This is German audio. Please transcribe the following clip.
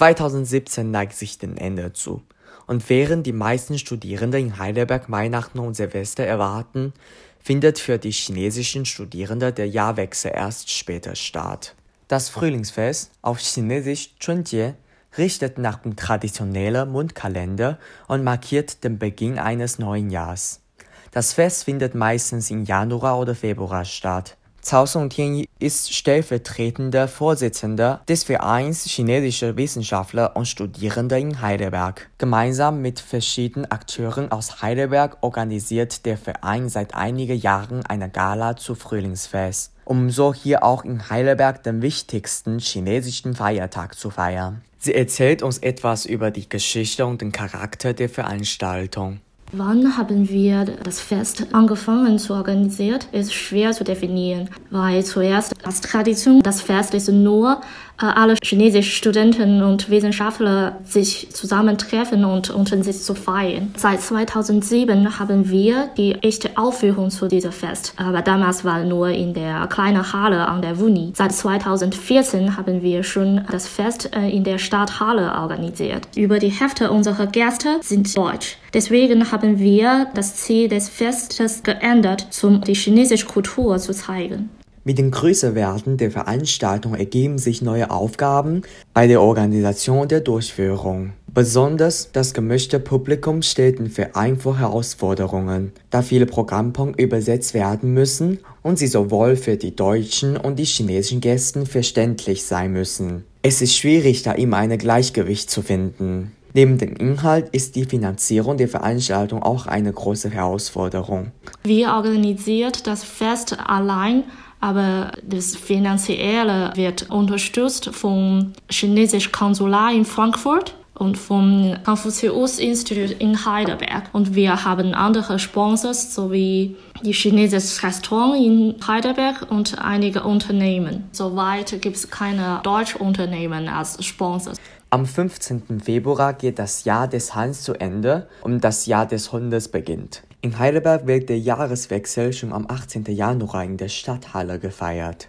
2017 neigt sich dem Ende zu, und während die meisten Studierenden in Heidelberg Weihnachten und Silvester erwarten, findet für die chinesischen Studierenden der Jahrwechsel erst später statt. Das Frühlingsfest, auf Chinesisch Chunjie, richtet nach dem traditionellen Mondkalender und markiert den Beginn eines neuen Jahres. Das Fest findet meistens im Januar oder Februar statt. Cao Songtian ist stellvertretender Vorsitzender des Vereins chinesischer Wissenschaftler und Studierende in Heidelberg. Gemeinsam mit verschiedenen Akteuren aus Heidelberg organisiert der Verein seit einigen Jahren eine Gala zu Frühlingsfest, um so hier auch in Heidelberg den wichtigsten chinesischen Feiertag zu feiern. Sie erzählt uns etwas über die Geschichte und den Charakter der Veranstaltung. Wann haben wir das Fest angefangen zu organisieren, ist schwer zu definieren, weil zuerst als Tradition das Fest ist nur alle chinesischen Studenten und Wissenschaftler sich zusammentreffen und unter sich zu feiern. Seit 2007 haben wir die echte Aufführung zu diesem Fest, aber damals war nur in der kleinen Halle an der Uni. Seit 2014 haben wir schon das Fest äh, in der Stadthalle organisiert. Über die Hälfte unserer Gäste sind deutsch. Deswegen haben wir das Ziel des Festes geändert, um die chinesische Kultur zu zeigen. Mit dem Größerwerden der Veranstaltung ergeben sich neue Aufgaben bei der Organisation der Durchführung. Besonders das gemischte Publikum stellt den Verein vor Herausforderungen, da viele Programmpunkte übersetzt werden müssen und sie sowohl für die deutschen und die chinesischen Gäste verständlich sein müssen. Es ist schwierig, da immer ein Gleichgewicht zu finden. Neben dem Inhalt ist die Finanzierung der Veranstaltung auch eine große Herausforderung. Wir organisiert das Fest allein aber das Finanzielle wird unterstützt vom chinesischen Konsulat in Frankfurt und vom Konfuzius-Institut in Heidelberg. Und wir haben andere Sponsors sowie die chinesische Restaurant in Heidelberg und einige Unternehmen. Soweit gibt es keine deutsche Unternehmen als Sponsors. Am 15. Februar geht das Jahr des Hans zu Ende und das Jahr des Hundes beginnt. In Heidelberg wird der Jahreswechsel schon am 18. Januar in der Stadthalle gefeiert